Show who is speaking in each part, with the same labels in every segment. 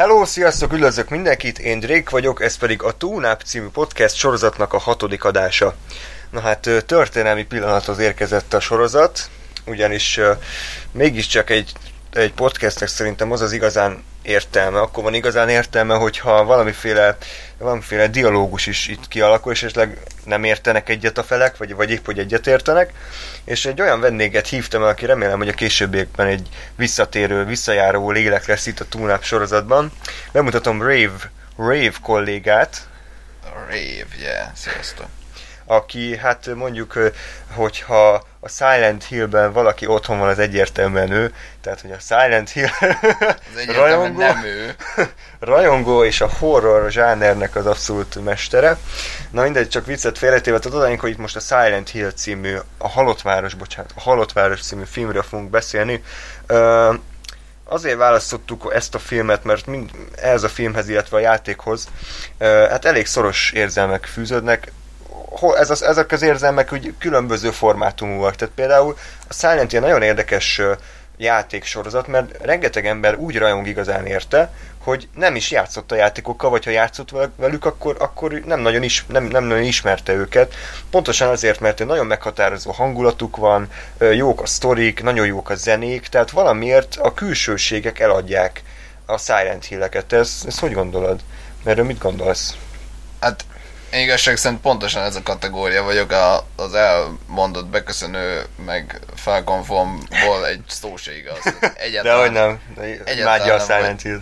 Speaker 1: Hello, sziasztok, üdvözlök mindenkit, én Drake vagyok, ez pedig a Túnáp című podcast sorozatnak a hatodik adása. Na hát történelmi pillanathoz érkezett a sorozat, ugyanis uh, mégiscsak egy, egy podcastnek szerintem az az igazán értelme, akkor van igazán értelme, hogyha valamiféle, valamiféle dialógus is itt kialakul, és esetleg nem értenek egyet a felek, vagy, vagy épp, hogy egyet értenek, és egy olyan vendéget hívtam el, aki remélem, hogy a későbbiekben egy visszatérő, visszajáró lélek lesz itt a Túnáp sorozatban. Bemutatom Rave, Rave kollégát.
Speaker 2: Rave, yeah, sziasztok
Speaker 1: aki hát mondjuk, hogyha a Silent Hill-ben valaki otthon van, az egyértelműen ő, tehát hogy a Silent Hill
Speaker 2: rajongó, nem ő.
Speaker 1: rajongó és a horror zsánernek az abszolút mestere. Na mindegy, csak viccet félretéve, tehát odaink, hogy itt most a Silent Hill című, a Halott Város, bocsánat, a Halott Város című filmről fogunk beszélni. Uh, azért választottuk ezt a filmet, mert mind ez a filmhez, illetve a játékhoz hát elég szoros érzelmek fűződnek ez az, ezek az érzelmek úgy különböző formátumúak. Tehát például a Silent Hill nagyon érdekes játéksorozat, mert rengeteg ember úgy rajong igazán érte, hogy nem is játszott a játékokkal, vagy ha játszott velük, akkor, akkor nem, nagyon is, nem, nem nagyon ismerte őket. Pontosan azért, mert nagyon meghatározó hangulatuk van, jók a sztorik, nagyon jók a zenék, tehát valamiért a külsőségek eladják a Silent Hill-eket. Ezt, ezt hogy gondolod? Erről mit gondolsz?
Speaker 2: Hát én igazság szerint pontosan ez a kategória vagyok, a, az elmondott beköszönő, meg felkonformból egy szó se igaz.
Speaker 1: Egyáltalán, de hogy nem, imádja a Silent Hill.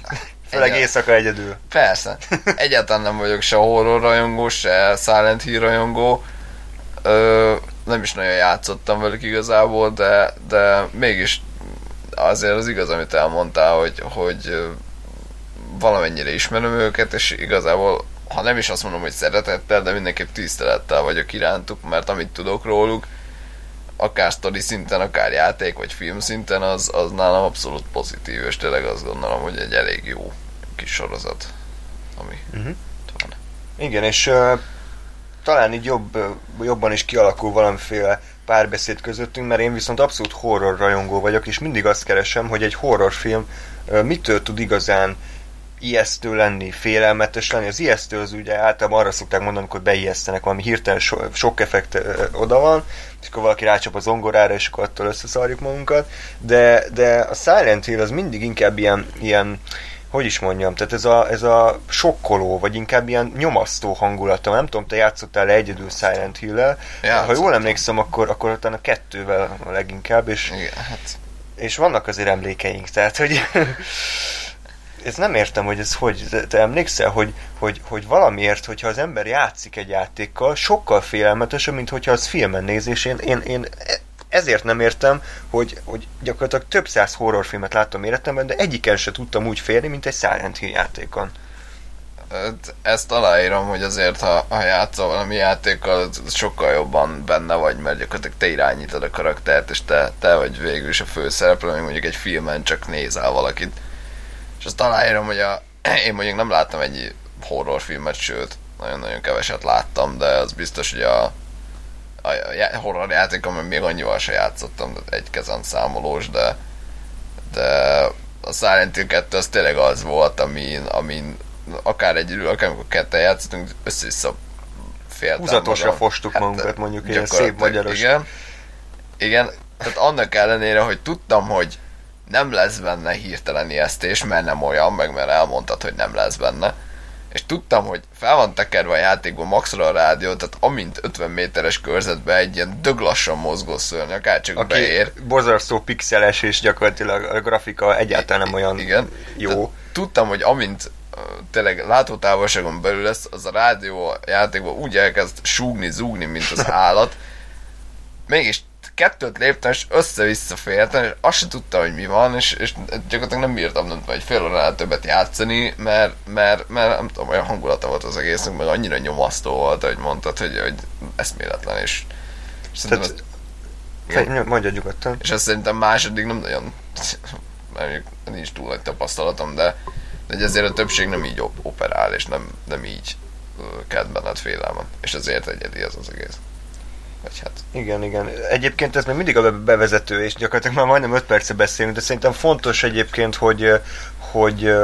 Speaker 1: Főleg éjszaka egyedül.
Speaker 2: Persze. Egyáltalán nem vagyok se horror rajongó, se Silent Hill rajongó. Ö, nem is nagyon játszottam velük igazából, de, de mégis azért az igaz, amit elmondtál, hogy, hogy valamennyire ismerem őket, és igazából ha nem is azt mondom, hogy szeretettel, de mindenképp tisztelettel vagyok irántuk, mert amit tudok róluk, akár sztori szinten, akár játék vagy film szinten, az, az nálam abszolút pozitív, és tényleg azt gondolom, hogy egy elég jó kis sorozat, ami uh-huh. van.
Speaker 1: Igen, és uh, talán így jobb, jobban is kialakul valamiféle párbeszéd közöttünk, mert én viszont abszolút horror rajongó vagyok, és mindig azt keresem, hogy egy horrorfilm uh, mitől tud igazán ijesztő lenni, félelmetes lenni. Az ijesztő az ugye általában arra szokták mondani, amikor beijesztenek, valami hirtelen so, sok effekt ö, oda van, és akkor valaki rácsap a zongorára, és akkor attól összeszarjuk magunkat. De, de a Silent Hill az mindig inkább ilyen, ilyen hogy is mondjam, tehát ez a, ez a sokkoló, vagy inkább ilyen nyomasztó hangulata. Nem tudom, te játszottál le egyedül Silent Hill-el. Ha jól emlékszem, akkor, akkor utána kettővel a leginkább, és,
Speaker 2: Igen, hát.
Speaker 1: és vannak azért emlékeink, tehát hogy ezt nem értem, hogy ez hogy, te emlékszel, hogy, hogy, hogy valamiért, hogyha az ember játszik egy játékkal, sokkal félelmetesebb, mint hogyha az filmen néz, és én, én, én ezért nem értem, hogy, hogy gyakorlatilag több száz horrorfilmet láttam életemben, de egyiken se tudtam úgy félni, mint egy Silent Hill játékon.
Speaker 2: Hát, ezt aláírom, hogy azért, ha, ha játszol valami játékkal, sokkal jobban benne vagy, mert gyakorlatilag te irányítod a karaktert, és te, te vagy végül is a főszereplő, még mondjuk egy filmen csak nézel valakit azt aláírom, hogy a, én mondjuk nem láttam egy horrorfilmet, sőt, nagyon-nagyon keveset láttam, de az biztos, hogy a, a, a horror játékom, még annyival se játszottam, de egy kezen számolós, de, de a Silent Hill 2 az tényleg az volt, amin, amin akár egyedül, akár amikor ketten játszottunk, össze-vissza
Speaker 1: féltem Húzatosra magam. fostuk hát, magunkat, mondjuk ilyen szép magyaros.
Speaker 2: Igen, igen, tehát annak ellenére, hogy tudtam, hogy nem lesz benne hirtelen ijesztés, mert nem olyan, meg mert elmondtad, hogy nem lesz benne. És tudtam, hogy fel van tekerve a játékban maxra a rádió, tehát amint 50 méteres körzetbe egy ilyen döglassan mozgó szörny, akár csak Aki beér.
Speaker 1: borzasztó pixeles, és gyakorlatilag a grafika egyáltalán nem olyan igen. jó. Tehát
Speaker 2: tudtam, hogy amint tényleg látótávolságon belül lesz, az a rádió játékban úgy elkezd súgni, zúgni, mint az állat. Mégis kettőt léptem, és össze-vissza féltem, és azt sem tudtam, hogy mi van, és, és gyakorlatilag nem bírtam nem tudom, egy fél óránál többet játszani, mert, mert, mert nem tudom, olyan hangulata volt az egésznek, meg annyira nyomasztó volt, hogy mondtad, hogy, hogy eszméletlen, és,
Speaker 1: és Tehát, ez, mondja nyugodtan.
Speaker 2: És ezt szerintem második nem nagyon, nem, nincs túl nagy tapasztalatom, de, de ezért a többség nem így operál, és nem, nem így kelt benned félelmet, és ezért egyedi ez az egész.
Speaker 1: Vagy hát. Igen, igen. Egyébként ez még mindig a bevezető, és gyakorlatilag már majdnem 5 perce beszélünk, de szerintem fontos egyébként, hogy, hogy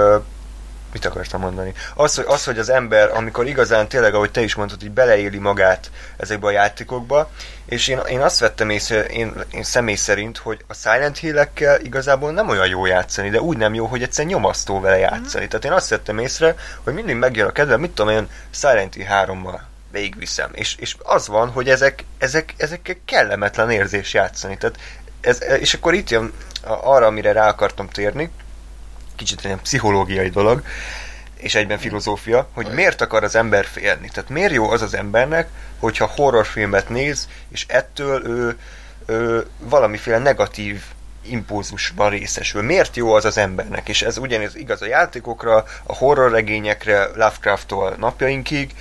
Speaker 1: mit akartam mondani? Az hogy, az, hogy az ember, amikor igazán tényleg, ahogy te is mondtad, hogy beleéli magát ezekbe a játékokba, és én, én azt vettem észre, én, én személy szerint, hogy a Silent Hill-ekkel igazából nem olyan jó játszani, de úgy nem jó, hogy egyszer nyomasztó vele játszani. Mm. Tehát én azt vettem észre, hogy mindig megjön a kedve, mit tudom én, Silent Hill 3-mal végigviszem. És, és az van, hogy ezek, ezek, ezek kellemetlen érzés játszani. Tehát ez, és akkor itt jön arra, amire rá akartam térni, kicsit egy pszichológiai dolog, és egyben filozófia, hogy miért akar az ember félni. Tehát miért jó az az embernek, hogyha horrorfilmet néz, és ettől ő, ő valamiféle negatív impulzusban részesül. Miért jó az az embernek? És ez ugyanez igaz a játékokra, a horrorregényekre, Lovecraft-tól napjainkig,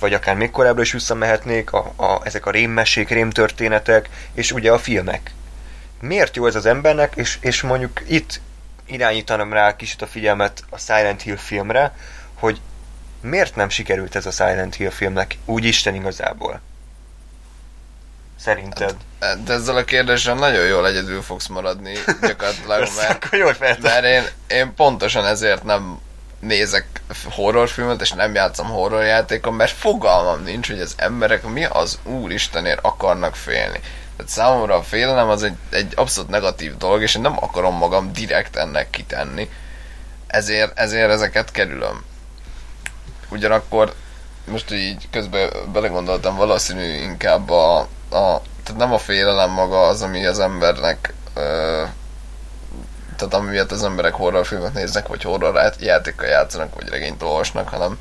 Speaker 1: vagy akár még korábbra is visszamehetnék, a, a, ezek a rémmesék, rémtörténetek, és ugye a filmek. Miért jó ez az embernek, és, és mondjuk itt irányítanom rá kicsit a figyelmet a Silent Hill filmre, hogy miért nem sikerült ez a Silent Hill filmnek úgy Isten igazából? Szerinted?
Speaker 2: Hát, de ezzel a kérdéssel nagyon jól egyedül fogsz maradni, gyakorlatilag, mert,
Speaker 1: jól
Speaker 2: mert én, én pontosan ezért nem nézek horrorfilmet, és nem játszom horrorjátékon, mert fogalmam nincs, hogy az emberek mi az úristenért akarnak félni. Tehát számomra a félelem az egy, egy abszolút negatív dolog, és én nem akarom magam direkt ennek kitenni. Ezért, ezért ezeket kerülöm. Ugyanakkor most így közben belegondoltam, valószínű inkább a, a tehát nem a félelem maga az, ami az embernek ö, tehát ami miatt az emberek horrorfilmet néznek, vagy horror játékkal játszanak, vagy regényt olvasnak, hanem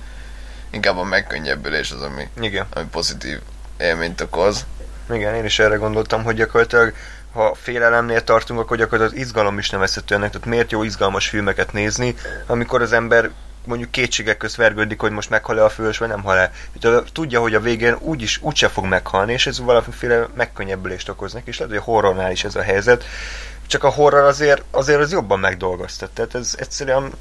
Speaker 2: inkább a megkönnyebbülés az, ami,
Speaker 1: Igen.
Speaker 2: ami pozitív élményt okoz.
Speaker 1: Igen, én is erre gondoltam, hogy gyakorlatilag ha félelemnél tartunk, akkor gyakorlatilag az izgalom is nevezhető ennek. Tehát miért jó izgalmas filmeket nézni, amikor az ember mondjuk kétségek közt vergődik, hogy most meghal-e a fős, vagy nem hal-e. Tudja, hogy a végén úgyis úgyse fog meghalni, és ez valamiféle megkönnyebbülést okoz neki, és lehet, hogy a horrornál is ez a helyzet. Csak a horror azért, azért az jobban megdolgoztat. Tehát ez egyszerűen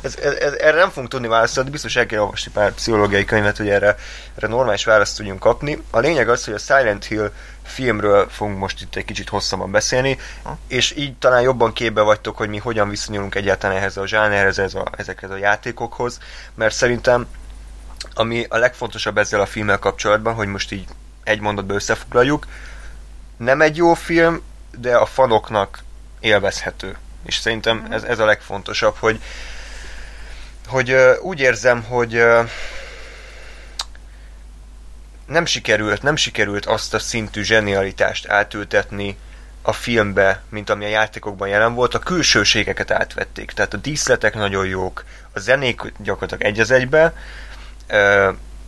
Speaker 1: ez, ez, ez, erre nem fogunk tudni válaszolni, biztos el kell olvasni pár pszichológiai könyvet, hogy erre, erre normális választ tudjunk kapni. A lényeg az, hogy a Silent Hill filmről fogunk most itt egy kicsit hosszabban beszélni, ha. és így talán jobban képbe vagytok, hogy mi hogyan viszonyulunk egyáltalán ehhez a zsánerhez, ez a, ezekhez a játékokhoz, mert szerintem ami a legfontosabb ezzel a filmmel kapcsolatban, hogy most így egy mondatba összefoglaljuk, nem egy jó film, de a fanoknak élvezhető. És szerintem ez, ez a legfontosabb, hogy, hogy úgy érzem, hogy nem sikerült, nem sikerült azt a szintű zsenialitást átültetni a filmbe, mint ami a játékokban jelen volt, a külsőségeket átvették. Tehát a díszletek nagyon jók, a zenék gyakorlatilag egy az egybe,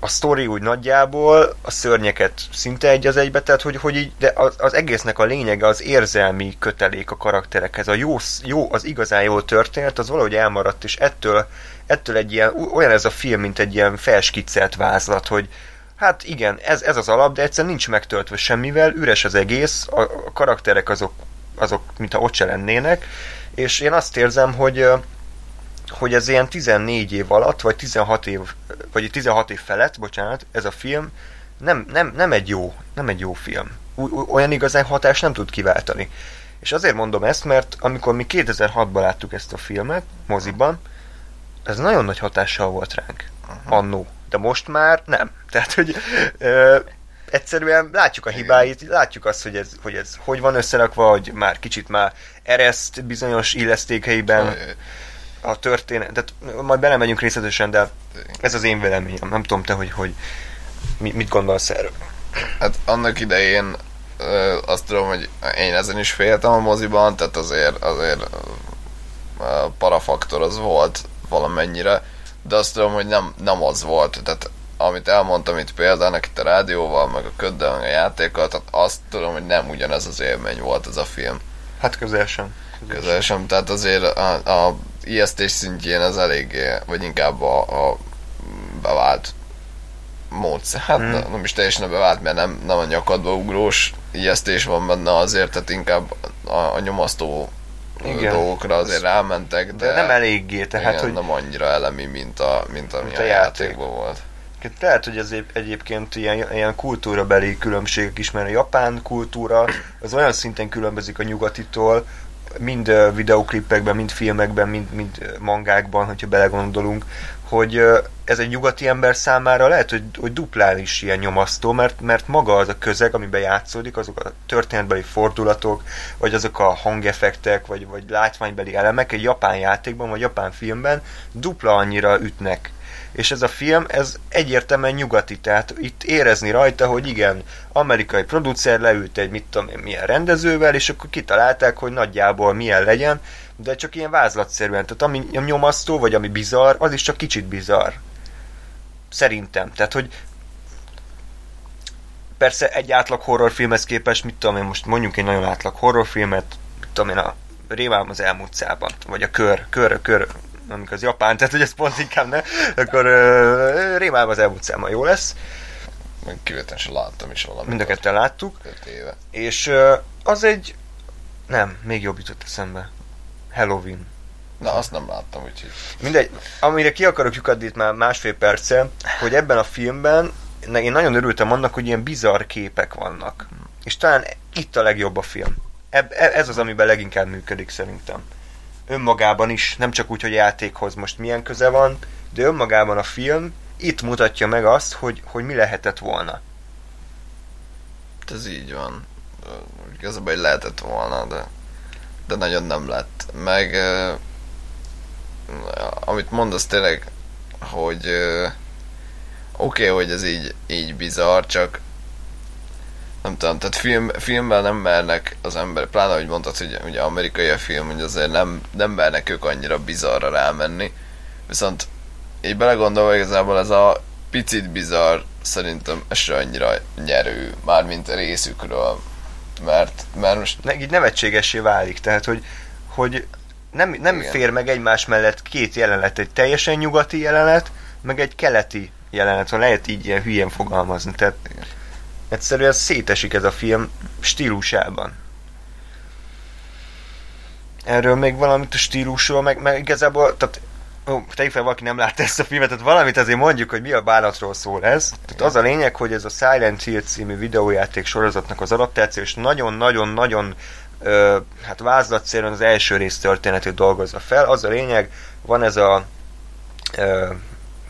Speaker 1: a sztori úgy nagyjából, a szörnyeket szinte egy az egybe, tehát hogy, hogy így, de az, az egésznek a lényege az érzelmi kötelék a karakterekhez. A jó, jó, az igazán jó történet, az valahogy elmaradt, és ettől, ettől egy ilyen, olyan ez a film, mint egy ilyen felskiccelt vázlat, hogy hát igen, ez, ez az alap, de egyszerűen nincs megtöltve semmivel, üres az egész, a, a karakterek azok, azok mintha ott se lennének, és én azt érzem, hogy hogy ez ilyen 14 év alatt, vagy 16 év, vagy 16 év felett, bocsánat, ez a film nem, nem, nem egy jó, nem egy jó film. Olyan igazán hatást nem tud kiváltani. És azért mondom ezt, mert amikor mi 2006-ban láttuk ezt a filmet, moziban, ez nagyon nagy hatással volt ránk. Uh-huh. Annó. De most már nem. Tehát, hogy ö, egyszerűen látjuk a hibáit, látjuk azt, hogy ez, hogy ez hogy van összerakva, hogy már kicsit már ereszt bizonyos illesztékeiben a történet, tehát majd belemegyünk részletesen, de ez az én véleményem. Nem tudom te, hogy, hogy mit gondolsz erről.
Speaker 2: Hát annak idején azt tudom, hogy én ezen is féltem a moziban, tehát azért, azért a parafaktor az volt valamennyire, de azt tudom, hogy nem, nem az volt. Tehát amit elmondtam itt példának itt a rádióval, meg a köddel, meg a játékkal, tehát azt tudom, hogy nem ugyanez az élmény volt ez a film.
Speaker 1: Hát közel sem.
Speaker 2: Közel sem, tehát azért a, a ijesztés szintjén az eléggé, vagy inkább a, a bevált módszer. Hát hmm. nem is teljesen a bevált, mert nem, nem a nyakadba ugrós ijesztés van benne azért, tehát inkább a, a nyomasztó igen. dolgokra azért rámentek, de,
Speaker 1: de nem eléggé, tehát
Speaker 2: igen,
Speaker 1: hogy
Speaker 2: nem annyira elemi, mint, a, mint ami mint a, a játékban játék. volt.
Speaker 1: Lehet, hogy ez egyébként ilyen, ilyen kultúrabeli különbségek is, mert a japán kultúra az olyan szinten különbözik a nyugatitól, mind ö, videóklipekben, mind filmekben, mind, mind mangákban, hogyha belegondolunk, hogy ez egy nyugati ember számára lehet, hogy, hogy duplán is ilyen nyomasztó, mert, mert maga az a közeg, amiben játszódik, azok a történetbeli fordulatok, vagy azok a hangeffektek, vagy, vagy látványbeli elemek egy japán játékban, vagy japán filmben dupla annyira ütnek és ez a film, ez egyértelműen nyugati, tehát itt érezni rajta, hogy igen, amerikai producer leült egy mit tudom milyen rendezővel, és akkor kitalálták, hogy nagyjából milyen legyen, de csak ilyen vázlatszerűen, tehát ami nyomasztó, vagy ami bizarr, az is csak kicsit bizarr. Szerintem. Tehát, hogy persze egy átlag horrorfilmhez képest, mit tudom én, most mondjuk egy nagyon átlag horrorfilmet, mit tudom én, a Rémám az elmúlt szában, vagy a Kör, Kör, Kör, amikor az Japán, tehát hogy ez pont inkább ne, akkor uh, az elmúlt szában jó lesz.
Speaker 2: Meg kivételesen láttam is valamit.
Speaker 1: Mind a ketten láttuk.
Speaker 2: Éve.
Speaker 1: És uh, az egy... Nem, még jobb jutott eszembe. Halloween.
Speaker 2: Na, azt nem láttam, úgyhogy...
Speaker 1: Mindegy, amire ki akarok lyukadni itt már másfél perce, hogy ebben a filmben én nagyon örültem annak, hogy ilyen bizarr képek vannak. És talán itt a legjobb a film. Eb- e- ez az, amiben leginkább működik szerintem. Önmagában is, nem csak úgy, hogy játékhoz most milyen köze van, de önmagában a film itt mutatja meg azt, hogy, hogy mi lehetett volna.
Speaker 2: Ez így van. Igazából hogy lehetett volna, de, de nagyon nem lett. Meg uh, amit mondasz tényleg, hogy uh, oké, okay, hogy ez így, így bizarr, csak nem tudom, tehát film, filmben nem mernek az ember, pláne, hogy mondtad, hogy ugye amerikai a film, hogy azért nem, nem mernek ők annyira bizarra rámenni. Viszont így belegondolva igazából ez a picit bizarr szerintem ez se annyira nyerő, mármint a részükről. Mert, mert most
Speaker 1: Ne, így nevetségessé válik, tehát hogy, hogy nem, nem
Speaker 2: Igen.
Speaker 1: fér meg egymás mellett két jelenet, egy teljesen nyugati jelenet, meg egy keleti jelenet, ha lehet így ilyen hülyén fogalmazni. Tehát egyszerűen szétesik ez a film stílusában. Erről még valamit a stílusról, meg, meg igazából, tehát ó, tegyük fel, valaki nem látta ezt a filmet, tehát valamit azért mondjuk, hogy mi a bánatról szól ez. Tehát az a lényeg, hogy ez a Silent Hill című videójáték sorozatnak az adaptáció, és nagyon-nagyon-nagyon hát vázlatszerűen az első rész történetét dolgozza fel. Az a lényeg, van ez a ö,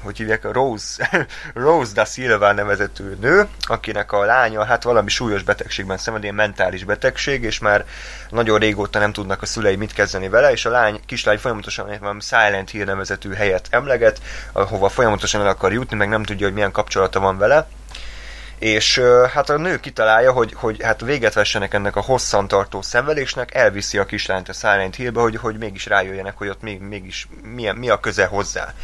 Speaker 1: hogy hívják, Rose, Rose da Silva nevezetű nő, akinek a lánya hát valami súlyos betegségben szenved, ilyen mentális betegség, és már nagyon régóta nem tudnak a szülei mit kezdeni vele, és a lány, kislány folyamatosan valami Silent Hill nevezetű helyet emleget, ahova folyamatosan el akar jutni, meg nem tudja, hogy milyen kapcsolata van vele, és hát a nő kitalálja, hogy, hogy hát véget vessenek ennek a hosszantartó szenvedésnek, elviszi a kislányt a Silent Hillbe, hogy, hogy mégis rájöjjenek, hogy ott még, mégis milyen, mi a köze hozzá.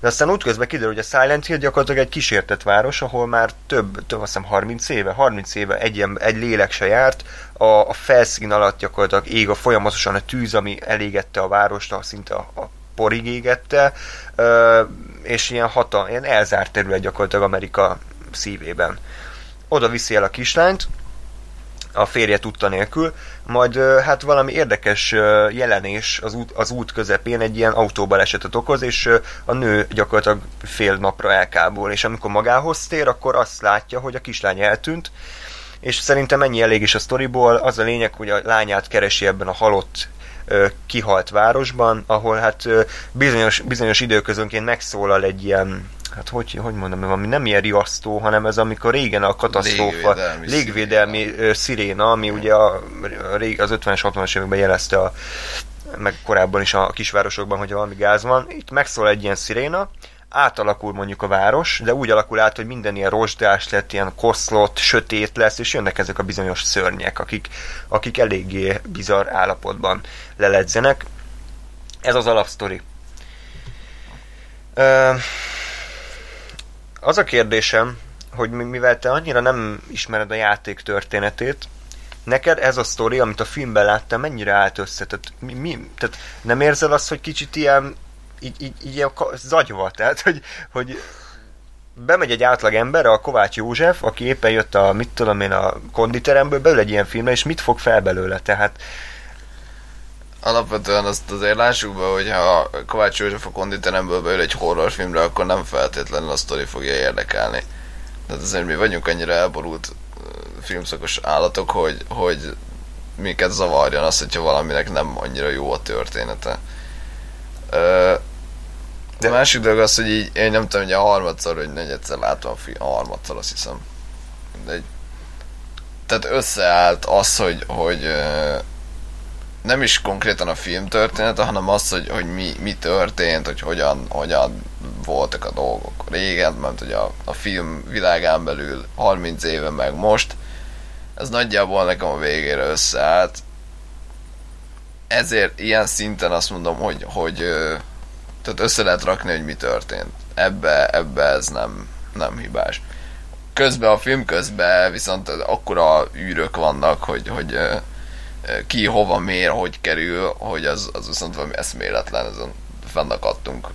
Speaker 1: De aztán útközben kiderül, hogy a Silent Hill gyakorlatilag egy kísértett város, ahol már több, több azt hiszem 30 éve, 30 éve egy, em- egy lélek se járt, a, a felszín alatt gyakorlatilag ég a folyamatosan a tűz, ami elégette a várost, a szinte a, a porig égette, ö, és ilyen, hatal, ilyen elzárt terület gyakorlatilag Amerika szívében. Oda viszi el a kislányt, a férje tudta nélkül, majd hát valami érdekes jelenés az út, az út közepén egy ilyen autóbalesetet okoz, és a nő gyakorlatilag fél napra elkábul, és amikor magához tér, akkor azt látja, hogy a kislány eltűnt, és szerintem ennyi elég is a sztoriból, az a lényeg, hogy a lányát keresi ebben a halott kihalt városban, ahol hát bizonyos, bizonyos időközönként megszólal egy ilyen hát hogy, hogy mondom, ami nem ilyen riasztó, hanem ez amikor régen a katasztrófa
Speaker 2: Légvédelmi
Speaker 1: légvédelmi ö, sziréna, ami ugye a, az 50-es, 60-as években jelezte a meg korábban is a kisvárosokban, hogy valami gáz van. Itt megszól egy ilyen sziréna, átalakul mondjuk a város, de úgy alakul át, hogy minden ilyen rozsdás lett, ilyen koszlott, sötét lesz, és jönnek ezek a bizonyos szörnyek, akik, akik eléggé bizarr állapotban leledzenek. Ez az alapsztori. Ö, az a kérdésem, hogy mi- mivel te annyira nem ismered a játék történetét, neked ez a sztori, amit a filmben láttam, mennyire állt össze? Tehát, mi, mi, tehát nem érzel azt, hogy kicsit ilyen így, így, így zagyva, tehát, hogy, hogy bemegy egy átlag ember, a Kovács József, aki éppen jött a, mit tudom én, a konditeremből, beül egy ilyen filmre, és mit fog fel belőle? Tehát
Speaker 2: alapvetően azt azért lássuk be, hogy ha Kovács József a konditeremből beül egy horrorfilmre, akkor nem feltétlenül a sztori fogja érdekelni. Tehát azért mi vagyunk annyira elborult filmszakos állatok, hogy, hogy minket zavarjon az, hogyha valaminek nem annyira jó a története. Ö, de a másik dolog az, hogy így, én nem tudom, hogy a harmadszor, vagy negyedszer látom a film, a harmadszor azt hiszem. De egy, tehát összeállt az, hogy, hogy nem is konkrétan a film története, hanem az, hogy, hogy mi, mi történt, hogy hogyan, hogyan voltak a dolgok régen, mert hogy a, a film világán belül 30 éve meg most, ez nagyjából nekem a végére összeállt. Ezért ilyen szinten azt mondom, hogy, hogy tehát össze lehet rakni, hogy mi történt. Ebbe, ebbe ez nem, nem hibás. Közben a film közben viszont akkora űrök vannak, hogy, hogy ki hova mér, hogy kerül, hogy az, az viszont valami eszméletlen, ezen fennakadtunk.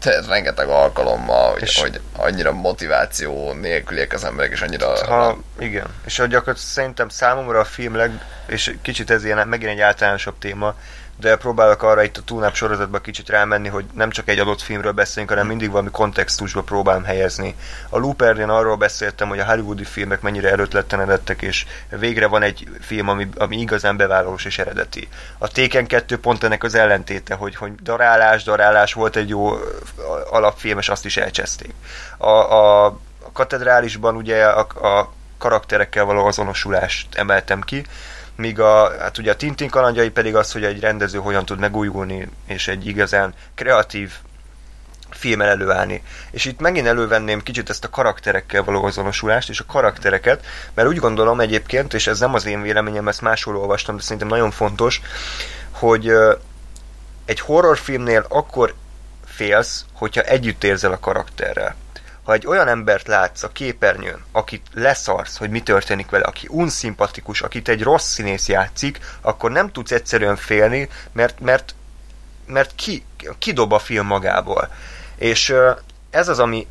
Speaker 2: Rengeteg alkalommal, hogy, és hogy annyira motiváció nélküliek az emberek, és annyira...
Speaker 1: Ha, igen, és a gyakorlatilag szerintem számomra a film leg, és kicsit ez ilyen, megint egy általánosabb téma, de próbálok arra itt a túlnáp sorozatban kicsit rámenni, hogy nem csak egy adott filmről beszélünk, hanem mindig valami kontextusba próbálom helyezni. A Loopernél arról beszéltem, hogy a hollywoodi filmek mennyire erőtletlenedettek, és végre van egy film, ami, ami igazán bevállalós és eredeti. A Téken 2 pont ennek az ellentéte, hogy, hogy darálás, darálás volt egy jó alapfilm, és azt is elcseszték. A, a, a katedrálisban ugye a, a karakterekkel való azonosulást emeltem ki, míg a, hát ugye a Tintin kalandjai pedig az, hogy egy rendező hogyan tud megújulni, és egy igazán kreatív filmmel előállni. És itt megint elővenném kicsit ezt a karakterekkel való azonosulást, és a karaktereket, mert úgy gondolom egyébként, és ez nem az én véleményem, ezt máshol olvastam, de szerintem nagyon fontos, hogy egy horrorfilmnél akkor félsz, hogyha együtt érzel a karakterrel ha egy olyan embert látsz a képernyőn, akit leszarsz, hogy mi történik vele, aki unszimpatikus, akit egy rossz színész játszik, akkor nem tudsz egyszerűen félni, mert, mert, mert ki, kidob a film magából. És ez az, ami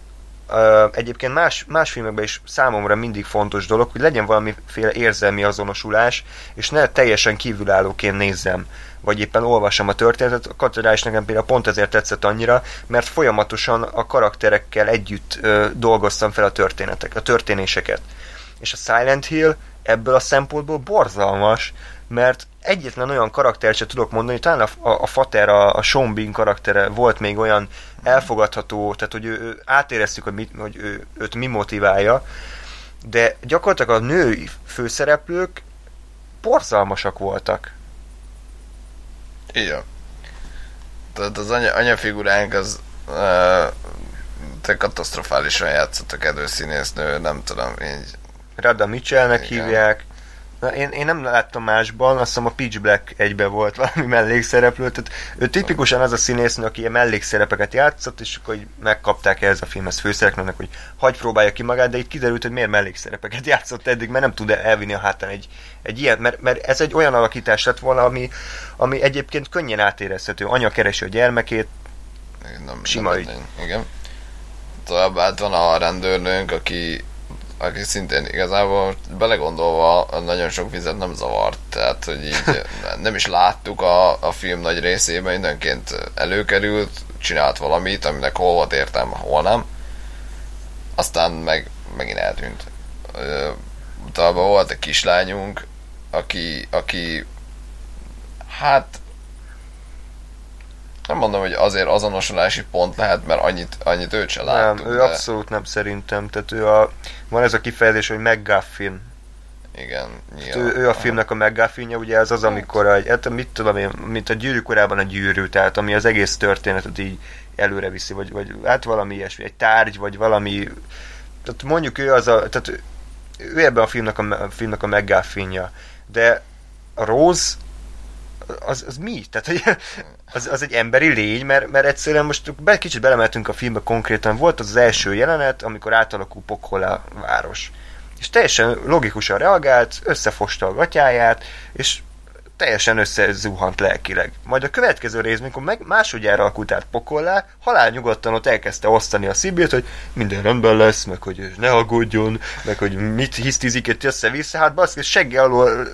Speaker 1: egyébként más, más filmekben is számomra mindig fontos dolog, hogy legyen valamiféle érzelmi azonosulás, és ne teljesen kívülállóként nézzem vagy éppen olvasom a történetet, a katedrális nekem például pont ezért tetszett annyira, mert folyamatosan a karakterekkel együtt ö, dolgoztam fel a történetek, a történéseket. És a Silent Hill ebből a szempontból borzalmas, mert egyetlen olyan karaktert sem tudok mondani, talán a, a, a Fater, a, a Sean Bean karaktere volt még olyan elfogadható, tehát hogy ő, ő átéreztük, hogy, mit, hogy ő, őt mi motiválja, de gyakorlatilag a női főszereplők borzalmasak voltak.
Speaker 2: Igen. Tehát az anya, anyafiguránk az uh, te katasztrofálisan játszott a kedves színésznő, nem tudom, így.
Speaker 1: Rada Mitchellnek Igen. hívják. Na, én, én nem láttam másban, azt hiszem a Pitch Black egybe volt valami mellékszereplő, tehát ő tipikusan az a színésznő, aki ilyen mellékszerepeket játszott, és akkor megkapták ehhez a filmhez főszereplőnek, hogy hagy próbálja ki magát, de itt kiderült, hogy miért mellékszerepeket játszott eddig, mert nem tud elvinni a hátán egy, egy ilyen, mert, mert ez egy olyan alakítás lett volna, ami, ami egyébként könnyen átérezhető. Anya keresi a gyermekét,
Speaker 2: nem,
Speaker 1: sima
Speaker 2: nem, nem, Igen. Tovább át van a rendőrnőnk, aki aki szintén igazából belegondolva nagyon sok vizet nem zavart, tehát hogy így nem is láttuk a, a film nagy részében, mindenként előkerült, csinált valamit, aminek hol volt értelme, hol nem, aztán meg megint eltűnt. Utána volt egy kislányunk, aki, aki hát nem mondom, hogy azért azonosulási pont lehet, mert annyit, annyit őt se láttuk.
Speaker 1: Nem, ő de... abszolút nem szerintem. Tehát ő a, van ez a kifejezés, hogy McGuffin.
Speaker 2: Igen,
Speaker 1: nyilván. Ő, ő a filmnek a McGuffinja, ugye ez az, amikor egy, hát mit tudom én, mint a gyűrű korában a gyűrű, tehát ami az egész történetet így előre viszi, vagy, vagy hát valami ilyesmi, egy tárgy, vagy valami, tehát mondjuk ő az a, tehát ő ebben a filmnek a, a filmnek a McGuffinja, de a Rose az, az mi? Tehát, hogy az, az egy emberi lény, mert, mert egyszerűen most be, kicsit belemeltünk a filmbe konkrétan. Volt az az első jelenet, amikor átalakul Pokol a város. És teljesen logikusan reagált, összefosta a gatyáját, és teljesen összezuhant lelkileg. Majd a következő rész, amikor meg másodjára alakult át pokollá, halál nyugodtan ott elkezdte osztani a szívét, hogy minden rendben lesz, meg hogy ne aggódjon, meg hogy mit hisztizik itt össze-vissza, hát baszki, segge alól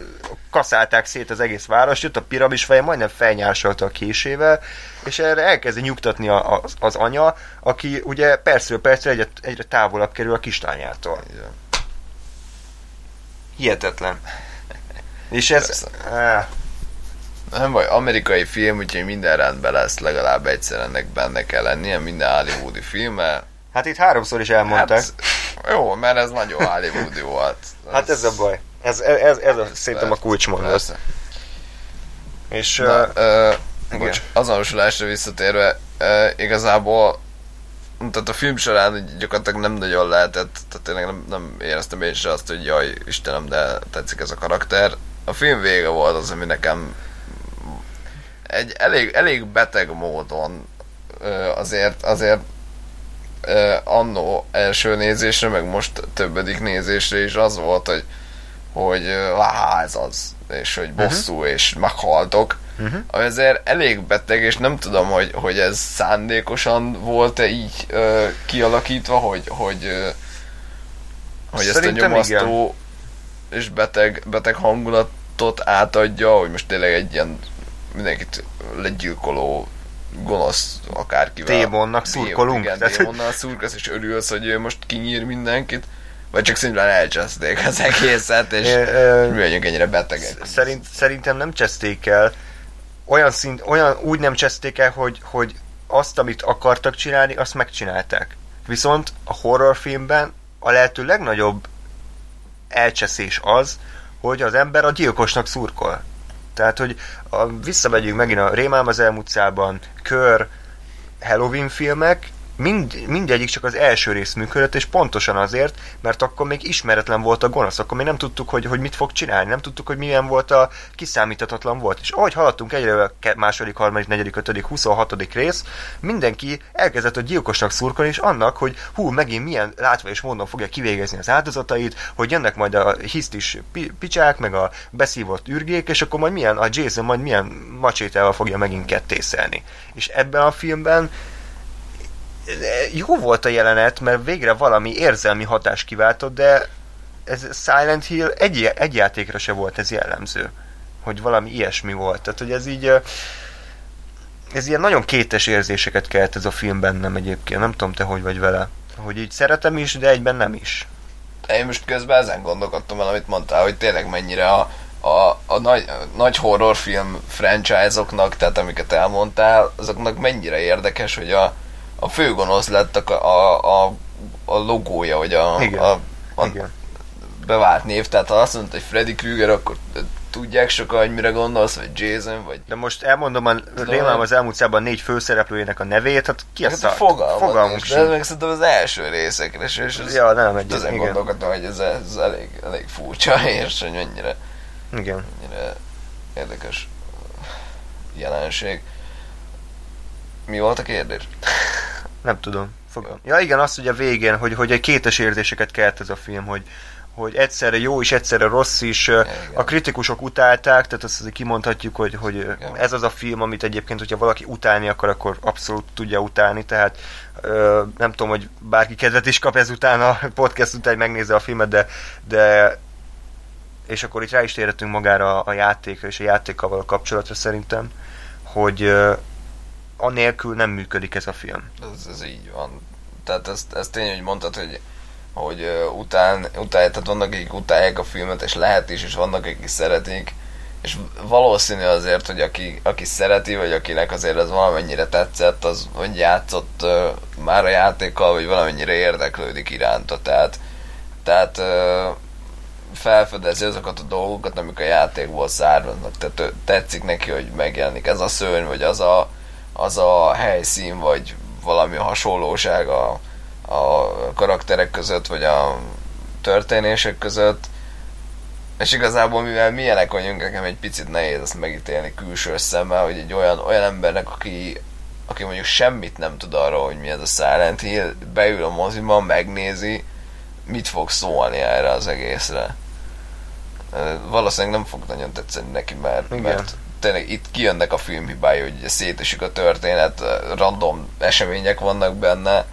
Speaker 1: kaszálták szét az egész város, jött a piramis feje, majdnem felnyársolta a késével, és erre elkezdi nyugtatni a, az, az anya, aki ugye percről percre egyre, egyre távolabb kerül a kislányától. Hihetetlen. És ez...
Speaker 2: Persze. Nem baj, amerikai film, úgyhogy minden rendben lesz, legalább egyszer ennek benne kell lennie, minden hollywoodi filmmel.
Speaker 1: hát itt háromszor is elmondták.
Speaker 2: Hát, jó, mert ez nagyon hollywoodi volt.
Speaker 1: Hát ez a baj. Ez, ez, ez a, szerintem a kulcsmondat.
Speaker 2: persze.
Speaker 1: És
Speaker 2: Na,
Speaker 1: uh, igen.
Speaker 2: bocs, azonosulásra visszatérve, ö, igazából tehát a film során gyakorlatilag nem nagyon lehetett, tehát tényleg nem, nem éreztem én se azt, hogy jaj, Istenem, de tetszik ez a karakter. A film vége volt az, ami nekem egy elég, elég beteg módon azért, azért annó első nézésre, meg most többedik nézésre is az volt, hogy hogy ö, á, ez az, és hogy bosszú, uh-huh. és meghaltok.
Speaker 1: uh-huh.
Speaker 2: Ami azért elég beteg, és nem tudom, hogy, hogy ez szándékosan volt-e így ö, kialakítva, hogy, hogy, ö, hogy ezt a
Speaker 1: Szerintem
Speaker 2: nyomasztó és beteg, beteg hangulatot átadja, hogy most tényleg egy ilyen mindenkit legyilkoló gonosz akárkivel.
Speaker 1: Démonnak
Speaker 2: Dé-
Speaker 1: szurkolunk.
Speaker 2: Igen,
Speaker 1: Tehát,
Speaker 2: démonnal szurkolsz, és örülsz, hogy ő most kinyír mindenkit. Vagy csak szimplán elcseszték az egészet, és vagyunk ennyire betegek.
Speaker 1: Szerint, szerintem nem cseszték el. Olyan, szint, olyan úgy nem cseszték el, hogy, hogy azt, amit akartak csinálni, azt megcsinálták. Viszont a horrorfilmben a lehető legnagyobb elcseszés az, hogy az ember a gyilkosnak szurkol. Tehát, hogy a, visszamegyünk megint a Rémám az elmúcában, Kör, Halloween filmek, mind, mindegyik csak az első rész működött, és pontosan azért, mert akkor még ismeretlen volt a gonosz, akkor még nem tudtuk, hogy, hogy mit fog csinálni, nem tudtuk, hogy milyen volt a kiszámíthatatlan volt. És ahogy haladtunk egyre a második, harmadik, negyedik, ötödik, 26. rész, mindenki elkezdett a gyilkosnak szurkolni, és annak, hogy hú, megint milyen látva és módon fogja kivégezni az áldozatait, hogy jönnek majd a hisztis pi- picsák, meg a beszívott ürgék, és akkor majd milyen, a Jason majd milyen macsétával fogja megint kettészelni. És ebben a filmben jó volt a jelenet, mert végre valami érzelmi hatás kiváltott, de ez Silent Hill egy, egy játékra se volt ez jellemző. Hogy valami ilyesmi volt. Tehát, hogy ez így ez ilyen nagyon kétes érzéseket kelt ez a film bennem egyébként. Nem tudom te, hogy vagy vele. Hogy így szeretem is, de egyben nem is.
Speaker 2: Én most közben ezen gondolkodtam el, amit mondtál, hogy tényleg mennyire a, a, a nagy, a nagy horrorfilm franchise-oknak, tehát amiket elmondtál, azoknak mennyire érdekes, hogy a, a főgonosz lett a, a, a, a logója, vagy a,
Speaker 1: Igen.
Speaker 2: a, a
Speaker 1: Igen.
Speaker 2: bevált név. Tehát ha azt mondod, hogy Freddy Krueger, akkor tudják sokan, hogy mire gondolsz, vagy Jason, vagy
Speaker 1: De most elmondom a Rémám az elmúlt szában négy főszereplőjének a nevét, hát ki
Speaker 2: Hát a fogalmam,
Speaker 1: fogalmunk
Speaker 2: nincs, de meg szerintem az első részekre, és és ez,
Speaker 1: Ja, nem egy
Speaker 2: ezen
Speaker 1: igen.
Speaker 2: gondolkodtam, hogy ez, ez elég, elég furcsa, és hogy mennyire,
Speaker 1: igen.
Speaker 2: mennyire érdekes jelenség. Mi volt a kérdés?
Speaker 1: Nem tudom. Fogom. Ja igen, azt ugye a végén, hogy, hogy egy kétes érzéseket kelt ez a film, hogy, hogy egyszerre jó és egyszerre rossz is.
Speaker 2: Igen.
Speaker 1: A kritikusok utálták, tehát azt kimondhatjuk, hogy, hogy
Speaker 2: Igen.
Speaker 1: ez az a film, amit egyébként, hogyha valaki utálni akar, akkor abszolút tudja utálni, tehát ö, nem tudom, hogy bárki kedvet is kap ezután a podcast után, hogy megnézze a filmet, de, de és akkor itt rá is térhetünk magára a játékra és a játékkal való kapcsolatra szerintem, hogy anélkül nem működik ez a film.
Speaker 2: Ez, ez így van. Tehát ez, ez tény, hogy mondtad, hogy hogy uh, után, tehát vannak, akik utálják a filmet, és lehet is, és vannak, akik szeretik, és valószínű azért, hogy aki, aki szereti, vagy akinek azért ez valamennyire tetszett, az hogy játszott uh, már a játékkal, vagy valamennyire érdeklődik iránta, tehát, tehát uh, felfedezi azokat a dolgokat, amik a játékból származnak, tehát tetszik neki, hogy megjelenik ez a szörny, vagy az a, az a helyszín, vagy valami hasonlóság a, a karakterek között, vagy a történések között. És igazából, mivel milyenek vagyunk, nekem egy picit nehéz ezt megítélni külső szemmel, hogy egy olyan, olyan embernek, aki, aki mondjuk semmit nem tud arról, hogy mi ez a Silent Hill, beül a moziban, megnézi, mit fog szólni erre az egészre. Valószínűleg nem fog nagyon tetszeni neki, mert,
Speaker 1: Igen.
Speaker 2: mert tényleg itt kijönnek a filmhibái, hogy ugye szétesik a történet, random események vannak benne,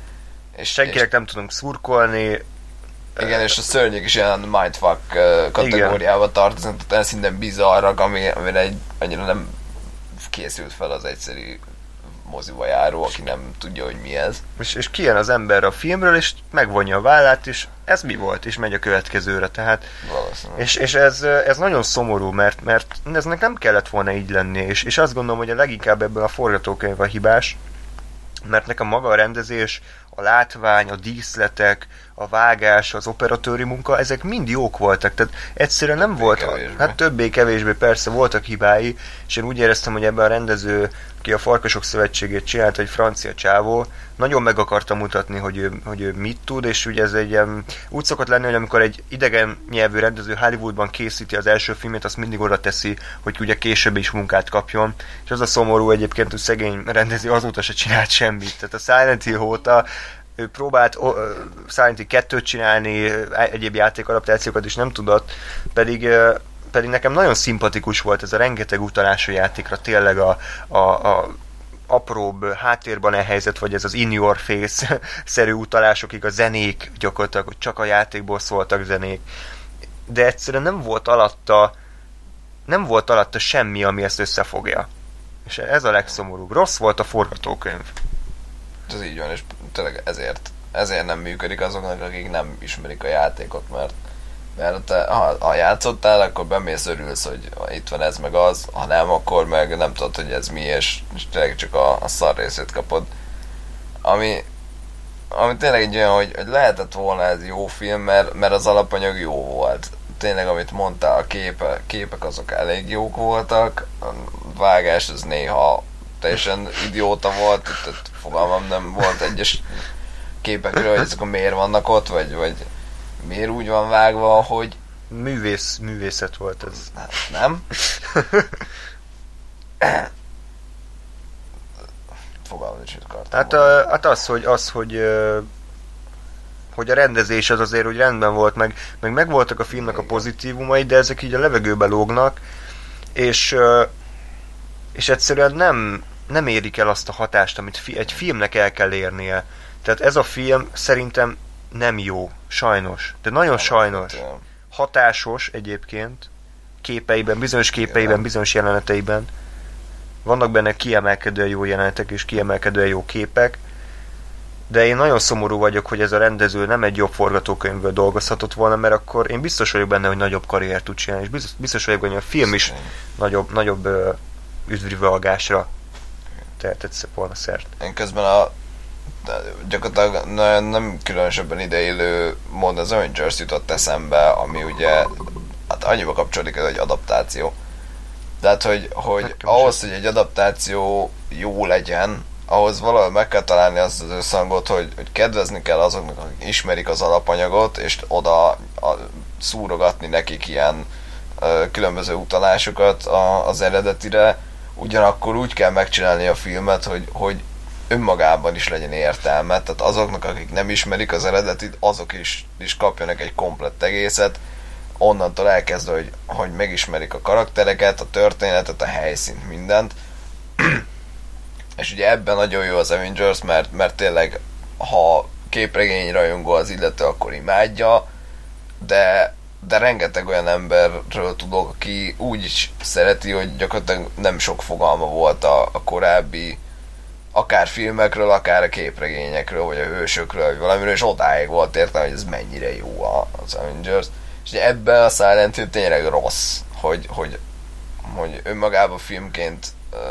Speaker 2: és,
Speaker 1: Senkinek nem tudunk szurkolni,
Speaker 2: és igen, és a szörnyek is ilyen mindfuck kategóriába tartoznak, tehát ez szinten bizarrak, ami, amire egy, annyira nem készült fel az egyszerű moziba járó, aki nem tudja, hogy mi ez.
Speaker 1: És, és kijön az ember a filmről, és megvonja a vállát, és ez mi volt, és megy a következőre. Tehát, és, és ez, ez nagyon szomorú, mert, mert eznek nem kellett volna így lenni, és, és azt gondolom, hogy a leginkább ebből a forgatókönyv a hibás, mert nekem maga a rendezés, a látvány, a díszletek, a vágás, az operatőri munka, ezek mind jók voltak, tehát egyszerűen nem volt, hát többé-kevésbé persze voltak hibái, és én úgy éreztem, hogy ebben a rendező, aki a Farkasok Szövetségét csinált, egy francia csávó, nagyon meg akarta mutatni, hogy ő, hogy ő mit tud, és ugye ez egy ilyen, úgy szokott lenni, hogy amikor egy idegen nyelvű rendező Hollywoodban készíti az első filmét, azt mindig oda teszi, hogy ugye később is munkát kapjon, és az a szomorú egyébként, hogy szegény rendező azóta se csinált semmit. Tehát a Silent Hill óta ő próbált uh, Silent kettőt csinálni, egyéb játékadaptációkat is nem tudott, pedig pedig nekem nagyon szimpatikus volt ez a rengeteg utalás a játékra, tényleg a, a, a apróbb háttérben elhelyezett, vagy ez az in your face szerű utalásokig a zenék gyakorlatilag, hogy csak a játékból szóltak zenék. De egyszerűen nem volt alatta nem volt alatta semmi, ami ezt összefogja. És ez a legszomorúbb. Rossz volt a forgatókönyv.
Speaker 2: Ez így van, és tényleg ezért, ezért nem működik azoknak, akik nem ismerik a játékot, mert mert te, ha, ha játszottál, akkor bemész, örülsz, hogy itt van ez meg az, ha nem, akkor meg nem tudod, hogy ez mi, és, és tényleg csak a, a szar részét kapod. Ami, ami tényleg egy olyan, hogy, hogy lehetett volna ez jó film, mert, mert az alapanyag jó volt. Tényleg, amit mondtál, a képe, képek azok elég jók voltak, a vágás az néha teljesen idióta volt, tehát fogalmam nem volt egyes képekről, hogy ezek miért vannak ott, vagy, vagy miért úgy van vágva, hogy...
Speaker 1: Művész, művészet volt ez.
Speaker 2: Hát, nem? Fogalmam is akartam.
Speaker 1: Hát, a, hát az, hogy, az, hogy hogy a rendezés az azért úgy rendben volt, meg, meg megvoltak a filmnek a pozitívumai, de ezek így a levegőbe lógnak, és, és egyszerűen nem, nem érik el azt a hatást, amit fi, egy filmnek el kell érnie. Tehát ez a film szerintem nem jó, sajnos. De nagyon sajnos. Hatásos egyébként, képeiben, bizonyos képeiben, bizonyos jeleneteiben. Vannak benne kiemelkedően jó jelenetek és kiemelkedően jó képek, de én nagyon szomorú vagyok, hogy ez a rendező nem egy jobb forgatókönyvből dolgozhatott volna, mert akkor én biztos vagyok benne, hogy nagyobb karriert tud csinálni, és biztos, biztos vagyok benne, hogy a film is nagyobb, nagyobb üdvrivalgásra tehetett volna szert.
Speaker 2: Én közben a gyakorlatilag nem különösebben ideélő módon az Avengers jutott eszembe, ami ugye hát annyiba kapcsolódik, ez egy adaptáció. Tehát, hogy, hogy ahhoz, hogy egy adaptáció jó legyen, ahhoz valahol meg kell találni azt az összhangot, hogy, hogy kedvezni kell azoknak, akik ismerik az alapanyagot, és oda a, szúrogatni nekik ilyen ö, különböző utalásokat a, az eredetire, ugyanakkor úgy kell megcsinálni a filmet, hogy, hogy önmagában is legyen értelme, tehát azoknak, akik nem ismerik az eredetit, azok is, is kapjanak egy komplett egészet, onnantól elkezdve, hogy, hogy megismerik a karaktereket, a történetet, a helyszínt, mindent. És ugye ebben nagyon jó az Avengers, mert, mert tényleg, ha képregény rajongó az illető, akkor imádja, de, de rengeteg olyan emberről tudok, aki úgy is szereti, hogy gyakorlatilag nem sok fogalma volt a, a korábbi akár filmekről, akár a képregényekről, vagy a hősökről, vagy valamiről, és odáig volt értem, hogy ez mennyire jó az Avengers. És ebben a Silent Hill tényleg rossz, hogy, hogy, hogy önmagában filmként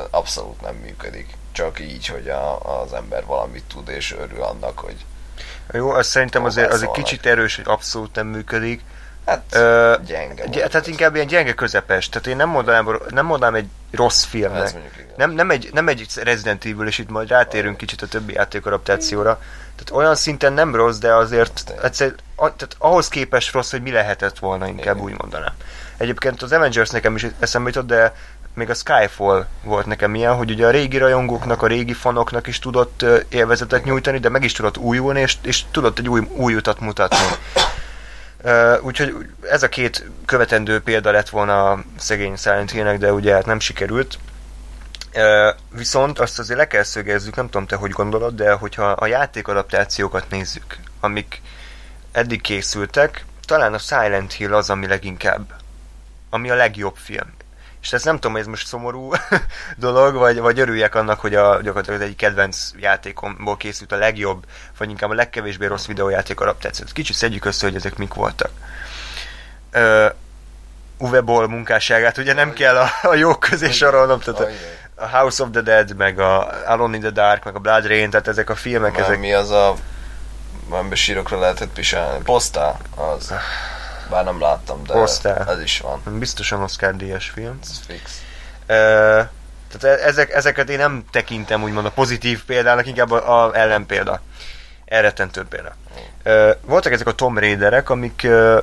Speaker 2: abszolút nem működik. Csak így, hogy a, az ember valamit tud, és örül annak, hogy
Speaker 1: jó, azt szerintem azért, az egy kicsit erős, hogy abszolút nem működik.
Speaker 2: Hát Ö, gyenge.
Speaker 1: Gy- tehát inkább ilyen gyenge közepes. Tehát én nem mondanám, nem mondanám egy rossz filmnek. Nem, nem, egy, nem egy Resident Evil, és itt majd rátérünk kicsit a többi játékadaptációra. Tehát olyan szinten nem rossz, de azért egyszer, tehát ahhoz képest rossz, hogy mi lehetett volna, inkább úgy mondanám. Egyébként az Avengers nekem is eszembe jutott, de még a Skyfall volt nekem ilyen, hogy ugye a régi rajongóknak, a régi fanoknak is tudott élvezetet nyújtani, de meg is tudott újulni, és, és tudott egy új, új utat mutatni. Úgyhogy ez a két követendő példa lett volna a szegény Silent Hill-nek, de ugye hát nem sikerült. Viszont azt azért le kell szögezzük, nem tudom te hogy gondolod, de hogyha a játékadaptációkat nézzük, amik eddig készültek, talán a Silent Hill az, ami leginkább, ami a legjobb film. És ezt nem tudom, hogy ez most szomorú dolog, vagy, vagy örüljek annak, hogy a, gyakorlatilag egy kedvenc játékomból készült a legjobb, vagy inkább a legkevésbé rossz videójáték arab tetszett. Kicsit szedjük össze, hogy ezek mik voltak. Uh, Uwe Boll munkásságát ugye nem kell a, a jók közé sorolnom, tehát a, House of the Dead, meg a Alone in the Dark, meg a Blood Rain, tehát ezek a filmek,
Speaker 2: Már
Speaker 1: ezek...
Speaker 2: mi az a... Már sírokra lehetett pisálni. Postál, az. Bár nem láttam, de
Speaker 1: Postál.
Speaker 2: ez is van.
Speaker 1: Biztosan Oscar díjas film.
Speaker 2: Ez fix.
Speaker 1: Ö, tehát e- ezek, ezeket én nem tekintem úgymond a pozitív példának, inkább a, a ellenpélda. Elrettentő példa. Ö, voltak ezek a Tom Raiderek, amik ö,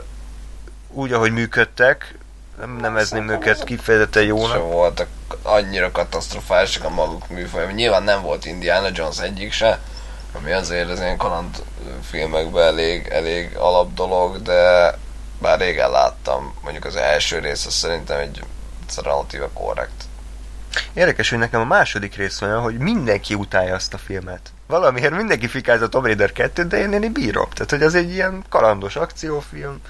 Speaker 1: úgy, ahogy működtek, nem nevezném őket kifejezetten jónak.
Speaker 2: voltak annyira katasztrofálisak a maguk műfaj. Nyilván nem volt Indiana Jones egyik se, ami azért az ilyen kaland filmekben elég, elég alap dolog, de bár régen láttam, mondjuk az első rész az szerintem egy relatíve korrekt.
Speaker 1: Érdekes, hogy nekem a második rész olyan, hogy mindenki utálja azt a filmet. Valamiért mindenki fikáz a Tom Raider 2 de én, én bírom. Tehát, hogy az egy ilyen kalandos akciófilm.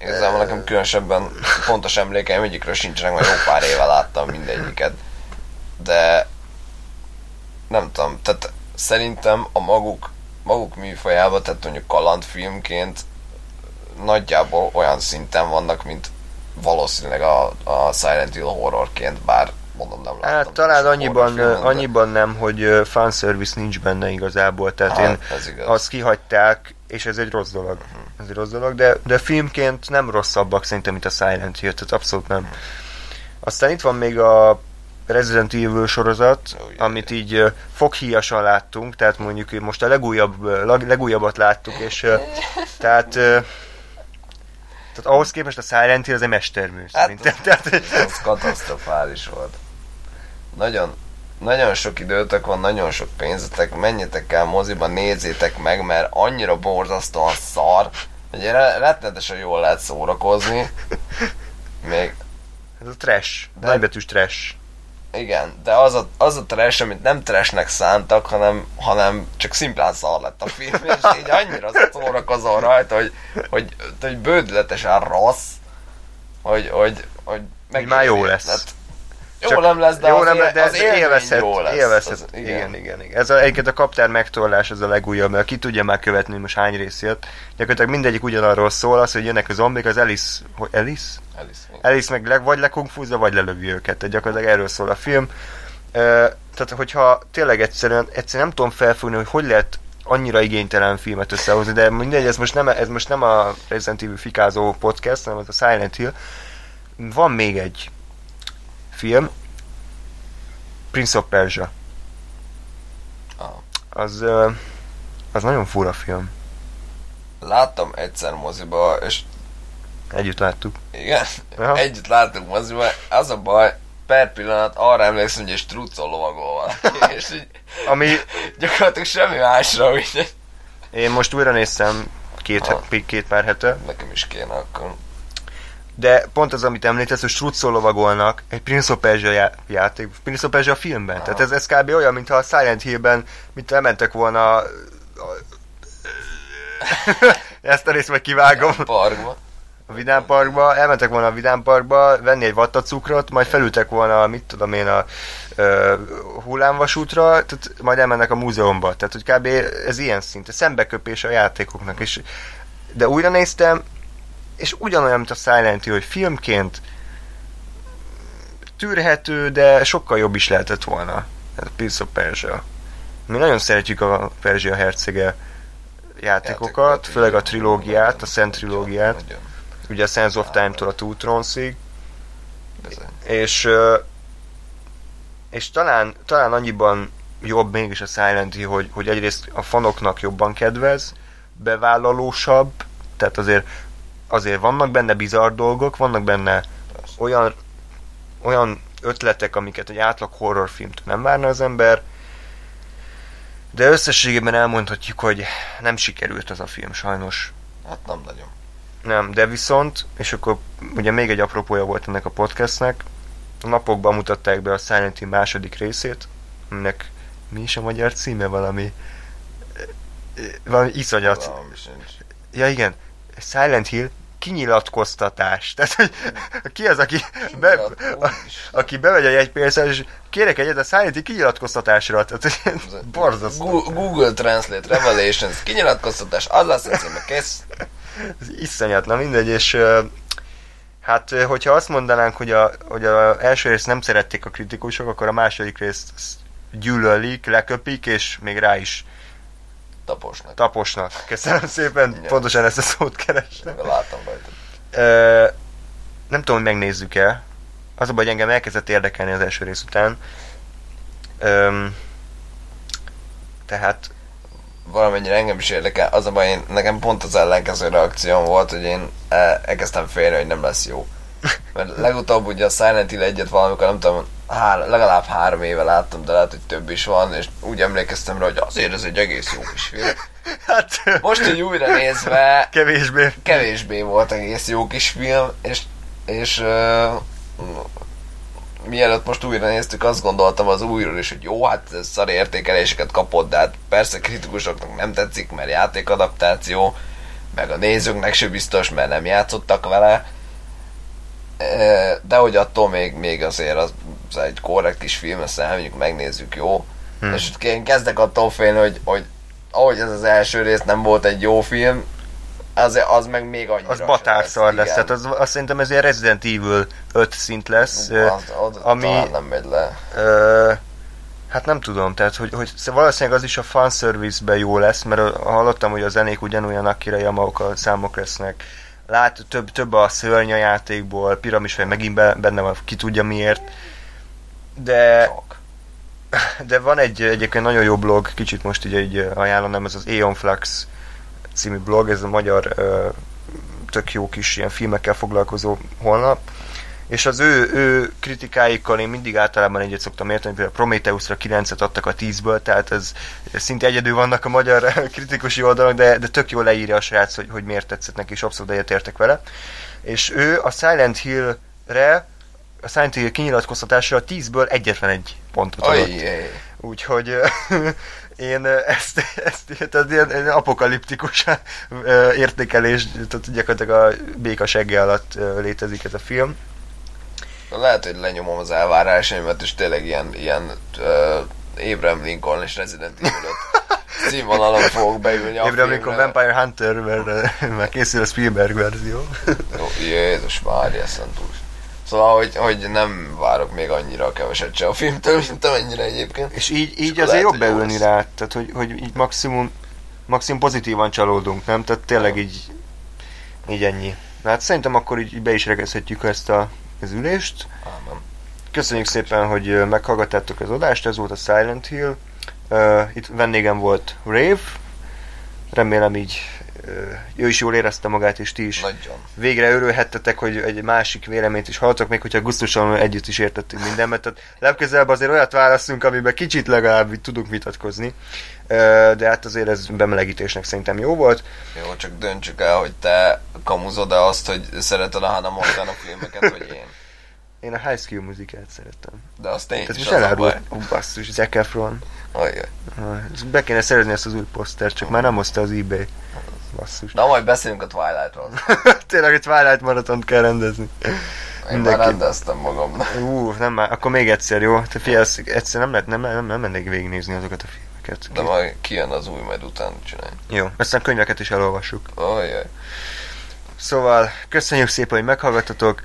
Speaker 2: Igazából nekem különösebben pontos emlékeim egyikről sincsenek, mert jó pár éve láttam mindegyiket. De nem tudom, tehát szerintem a maguk, maguk műfajában, tehát mondjuk kalandfilmként nagyjából olyan szinten vannak, mint valószínűleg a, a Silent Hill horrorként, bár mondom nem láttam.
Speaker 1: Hát talán annyiban,
Speaker 2: de-
Speaker 1: annyiban nem, hogy fanservice nincs benne igazából, tehát
Speaker 2: Hát,
Speaker 1: én
Speaker 2: ez igaz.
Speaker 1: azt kihagyták, és ez egy rossz dolog. Ez egy rossz dolog, de, de filmként nem rosszabbak szerintem, mint a Silent Hill, tehát abszolút nem. Aztán itt van még a Resident Evil sorozat,
Speaker 2: jaj.
Speaker 1: amit így foghíjasan láttunk, tehát mondjuk most a legújabb, legújabbat láttuk, és tehát tehát ahhoz képest a Silent Hill az egy mestermű,
Speaker 2: Hát,
Speaker 1: szerintem. Tehát,
Speaker 2: az katasztrofális volt. Nagyon, nagyon sok időtök van, nagyon sok pénzetek, menjetek el moziba, nézzétek meg, mert annyira borzasztóan szar, hogy re- rettenetesen jól lehet szórakozni. Még,
Speaker 1: ez a trash,
Speaker 2: De-
Speaker 1: nagybetűs trash.
Speaker 2: Igen, de az a, az a trash, amit nem trashnek szántak, hanem, hanem csak szimplán szar lett a film, és így annyira szórakozol rajta, hogy, hogy, hogy bődületesen rossz, hogy, hogy, hogy
Speaker 1: Hogy már jó lesz.
Speaker 2: Tehát, jó
Speaker 1: Csak-
Speaker 2: nem lesz, de,
Speaker 1: jó
Speaker 2: az,
Speaker 1: nem,
Speaker 2: él,
Speaker 1: de
Speaker 2: az
Speaker 1: élvezhet,
Speaker 2: jó lesz.
Speaker 1: élvezhet.
Speaker 2: Az,
Speaker 1: igen. igen, igen, igen. Ez a, egyébként a kaptár megtorlás az a legújabb, mert ki tudja már követni, hogy most hány rész jött. Gyakorlatilag mindegyik ugyanarról szól, az, hogy jönnek a zombik, az Alice, hogy Alice?
Speaker 2: Alice.
Speaker 1: Alice meg le, vagy lekungfúzza, vagy lelövi őket. Tehát gyakorlatilag erről szól a film. Ö, tehát, hogyha tényleg egyszerűen, egyszerűen nem tudom felfogni, hogy hogy lehet annyira igénytelen filmet összehozni, de mindegy, ez most nem, ez most nem a Resident Evil fikázó podcast, hanem ez a Silent Hill. Van még egy film, Prince of Persia.
Speaker 2: Ah.
Speaker 1: Az, az nagyon fura film.
Speaker 2: Láttam egyszer moziba, és
Speaker 1: Együtt láttuk.
Speaker 2: igen,
Speaker 1: Aha.
Speaker 2: együtt láttuk moziba, az a baj, per pillanat arra emlékszem, hogy egy struccol lovagol valaki, és így
Speaker 1: Ami
Speaker 2: gyakorlatilag semmi másra, úgyhogy
Speaker 1: én most újra néztem két, he- két pár hete,
Speaker 2: nekem is kéne akkor.
Speaker 1: De pont az, amit említesz, hogy struccol lovagolnak egy Prince of Persia já- játék, Prince of Persia filmben.
Speaker 2: Aha.
Speaker 1: Tehát ez, ez kb. olyan, mintha a Silent Hillben, mint elmentek volna a- a- ezt a részt meg kivágom.
Speaker 2: Parkba.
Speaker 1: a Vidám Parkba, elmentek volna a Vidám Parkba, venni egy vattacukrot, majd felültek volna, mit tudom én, a ö, hullámvasútra, tehát majd elmennek a múzeumba. Tehát, hogy kb. ez ilyen szint, ez szembeköpés a játékoknak. És, de újra néztem, és ugyanolyan, mint a Silent Hill, hogy filmként tűrhető, de sokkal jobb is lehetett volna. Ez a Prince of Persia. Mi nagyon szeretjük a Perzsia hercege játékokat,
Speaker 2: Játékokat,
Speaker 1: főleg a trilógiát, a Szent trilógiát.
Speaker 2: Nagyon,
Speaker 1: ugye a Sense of Time-tól a Two Thrones-ig, és, és talán, talán annyiban jobb mégis a Silent Hill, hogy, hogy egyrészt a fanoknak jobban kedvez, bevállalósabb, tehát azért, azért vannak benne bizarr dolgok, vannak benne olyan, olyan ötletek, amiket egy átlag horrorfilmtől nem várna az ember, de összességében elmondhatjuk, hogy nem sikerült az a film sajnos.
Speaker 2: Hát nem nagyon.
Speaker 1: Nem, de viszont, és akkor ugye még egy apropója volt ennek a podcastnek, a napokban mutatták be a Silent Hill második részét, aminek mi is a magyar címe valami valami iszonyat.
Speaker 2: Fogalmam sincs.
Speaker 1: Ja igen, Silent Hill kinyilatkoztatás. Tehát, hogy ki az, aki, be, a, aki bemegy a jegypénzzel, és kérek egyet a Silent Hill kinyilatkoztatásra. Tehát, borzasztó.
Speaker 2: Google Translate Revelations kinyilatkoztatás, az lesz a címe, kész.
Speaker 1: Ez iszonyat, na mindegy, és hát hogyha azt mondanánk, hogy a, hogy a első részt nem szerették a kritikusok, akkor a második részt gyűlölik, leköpik, és még rá is
Speaker 2: Taposnak.
Speaker 1: taposnak. Köszönöm szépen,
Speaker 2: Igen.
Speaker 1: pontosan ezt a szót kerestem.
Speaker 2: Láttam rajta.
Speaker 1: Ö, nem tudom, hogy megnézzük-e. Az a baj, hogy engem elkezdett érdekelni az első rész után. Öm, tehát
Speaker 2: valamennyire engem is érdekel. Az a baj, én, nekem pont az ellenkező reakcióm volt, hogy én eh, elkezdtem félni, hogy nem lesz jó. Mert legutóbb ugye a Silent Hill egyet valamikor, nem tudom, hár, legalább három éve láttam, de lehet, hogy több is van, és úgy emlékeztem rá, hogy azért ez egy egész jó kis film.
Speaker 1: hát
Speaker 2: Most, hogy újra nézve,
Speaker 1: kevésbé.
Speaker 2: kevésbé volt egész jó kis film, és, és uh, mielőtt most újra néztük, azt gondoltam az újról is, hogy jó, hát ez szar értékeléseket kapott, de hát persze kritikusoknak nem tetszik, mert játékadaptáció, meg a nézőknek se biztos, mert nem játszottak vele, de hogy attól még, még azért az, az egy korrekt kis film, ezt elmondjuk, megnézzük, jó? Hmm. És én kezdek attól félni, hogy, hogy ahogy ez az első rész nem volt egy jó film, az, az meg még annyira
Speaker 1: Az batárszar lesz,
Speaker 2: igen.
Speaker 1: tehát az, azt szerintem ez ilyen Resident Evil 5 szint lesz.
Speaker 2: Az, az,
Speaker 1: ami-
Speaker 2: nem megy le.
Speaker 1: Ö, hát nem tudom, tehát hogy, hogy valószínűleg az is a fanservice-ben jó lesz, mert hallottam, hogy a zenék ugyanolyan Akira Yamaoka számok lesznek. Lát, több, több a szörny a játékból, piramis vagy megint be- benne van, ki tudja miért. De,
Speaker 2: Sok.
Speaker 1: de van egy egyébként nagyon jó blog, kicsit most így, így ajánlom, ez az Aeon Flux című blog, ez a magyar tök jó kis ilyen filmekkel foglalkozó honlap, és az ő, ő kritikáikkal én mindig általában egyet szoktam érteni, például Prometheusra 9-et adtak a 10-ből, tehát ez szinte egyedül vannak a magyar kritikusi oldalon, de, de tök jól leírja a srác, hogy, hogy miért tetszett neki, és abszolút egyetértek vele. És ő a Silent Hill-re, a Silent Hill kinyilatkoztatásra a 10-ből egyetlen egy pontot adott.
Speaker 2: Ajjé.
Speaker 1: Úgyhogy én ö, ezt, ezt tehát ilyen, ilyen apokaliptikus értékelés, tehát gyakorlatilag a béka segge alatt létezik ez a film.
Speaker 2: Lehet, hogy lenyomom az elvárásaimat, és tényleg ilyen, ilyen uh, Abraham Lincoln és Resident Evil 5 színvonalon fogok beülni a
Speaker 1: Abraham Lincoln. Vampire Hunter, mert már készül a Spielberg verzió.
Speaker 2: Jézus Mária Szentús. Szóval, hogy, hogy nem várok még annyira keveset se a filmtől, mint amennyire egyébként.
Speaker 1: És így, így
Speaker 2: akkor
Speaker 1: azért jobb beülni
Speaker 2: lesz.
Speaker 1: rá, tehát hogy, hogy így maximum, maximum pozitívan csalódunk, nem? Tehát tényleg így, így ennyi. Hát szerintem akkor így így be is regezhetjük ezt a, az ülést.
Speaker 2: Ámen.
Speaker 1: Köszönjük szépen, hogy meghallgattátok az adást, ez volt a Silent Hill. Uh, itt vendégem volt Rave. Remélem így ő is jól érezte magát, és ti is
Speaker 2: Nagyon.
Speaker 1: végre örülhettetek, hogy egy másik véleményt is hallottak, még hogyha gusztusan együtt is értettünk mindenben. Tehát legközelebb azért olyat válaszunk, amiben kicsit legalább tudunk vitatkozni. De hát azért ez bemelegítésnek szerintem jó volt.
Speaker 2: Jó, csak döntsük el, hogy te kamuzod-e azt, hogy szereted a Hannah Montana filmeket, vagy én.
Speaker 1: Én a High School muzikát szerettem.
Speaker 2: De azt én
Speaker 1: Tehát
Speaker 2: is
Speaker 1: most elárult, ó basszus, Zac Efron.
Speaker 2: Ajjaj.
Speaker 1: Ah, Be kéne szerezni ezt az új posztert, csak már nem hozta az eBay. Basszus.
Speaker 2: Na, majd beszélünk a Twilight-ról.
Speaker 1: Tényleg egy Twilight maratont kell rendezni.
Speaker 2: Én már
Speaker 1: Mindenki.
Speaker 2: rendeztem magamnak.
Speaker 1: Ú, nem már, akkor még egyszer, jó? Te ezt egyszer nem lehet, nem, nem, nem mennék végignézni azokat a filmeket.
Speaker 2: De majd kijön az új, majd utána csinálj.
Speaker 1: Jó, aztán könyveket is elolvassuk.
Speaker 2: Ajjaj.
Speaker 1: Szóval, köszönjük szépen, hogy meghallgattatok.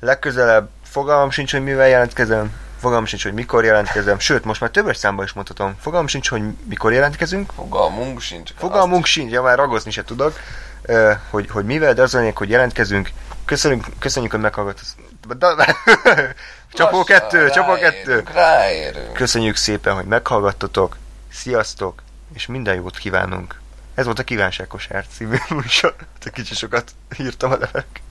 Speaker 1: Legközelebb fogalmam sincs, hogy mivel jelentkezem. Fogalmam sincs, hogy mikor jelentkezem. Sőt, most már többes számban is mondhatom. Fogalmam sincs, hogy mikor jelentkezünk.
Speaker 2: Fogalmunk sincs.
Speaker 1: Fogalmunk sincs, ja már ragozni se tudok, hogy, hogy mivel, de az lényeg, hogy jelentkezünk. Köszönjük, köszönjük hogy meghallgattatok. Csapó kettő, csapó kettő.
Speaker 2: Ráérünk.
Speaker 1: Köszönjük szépen, hogy meghallgattatok. Sziasztok, és minden jót kívánunk. Ez volt a Kívánságkosár című műsor. Kicsi sokat írtam a levek.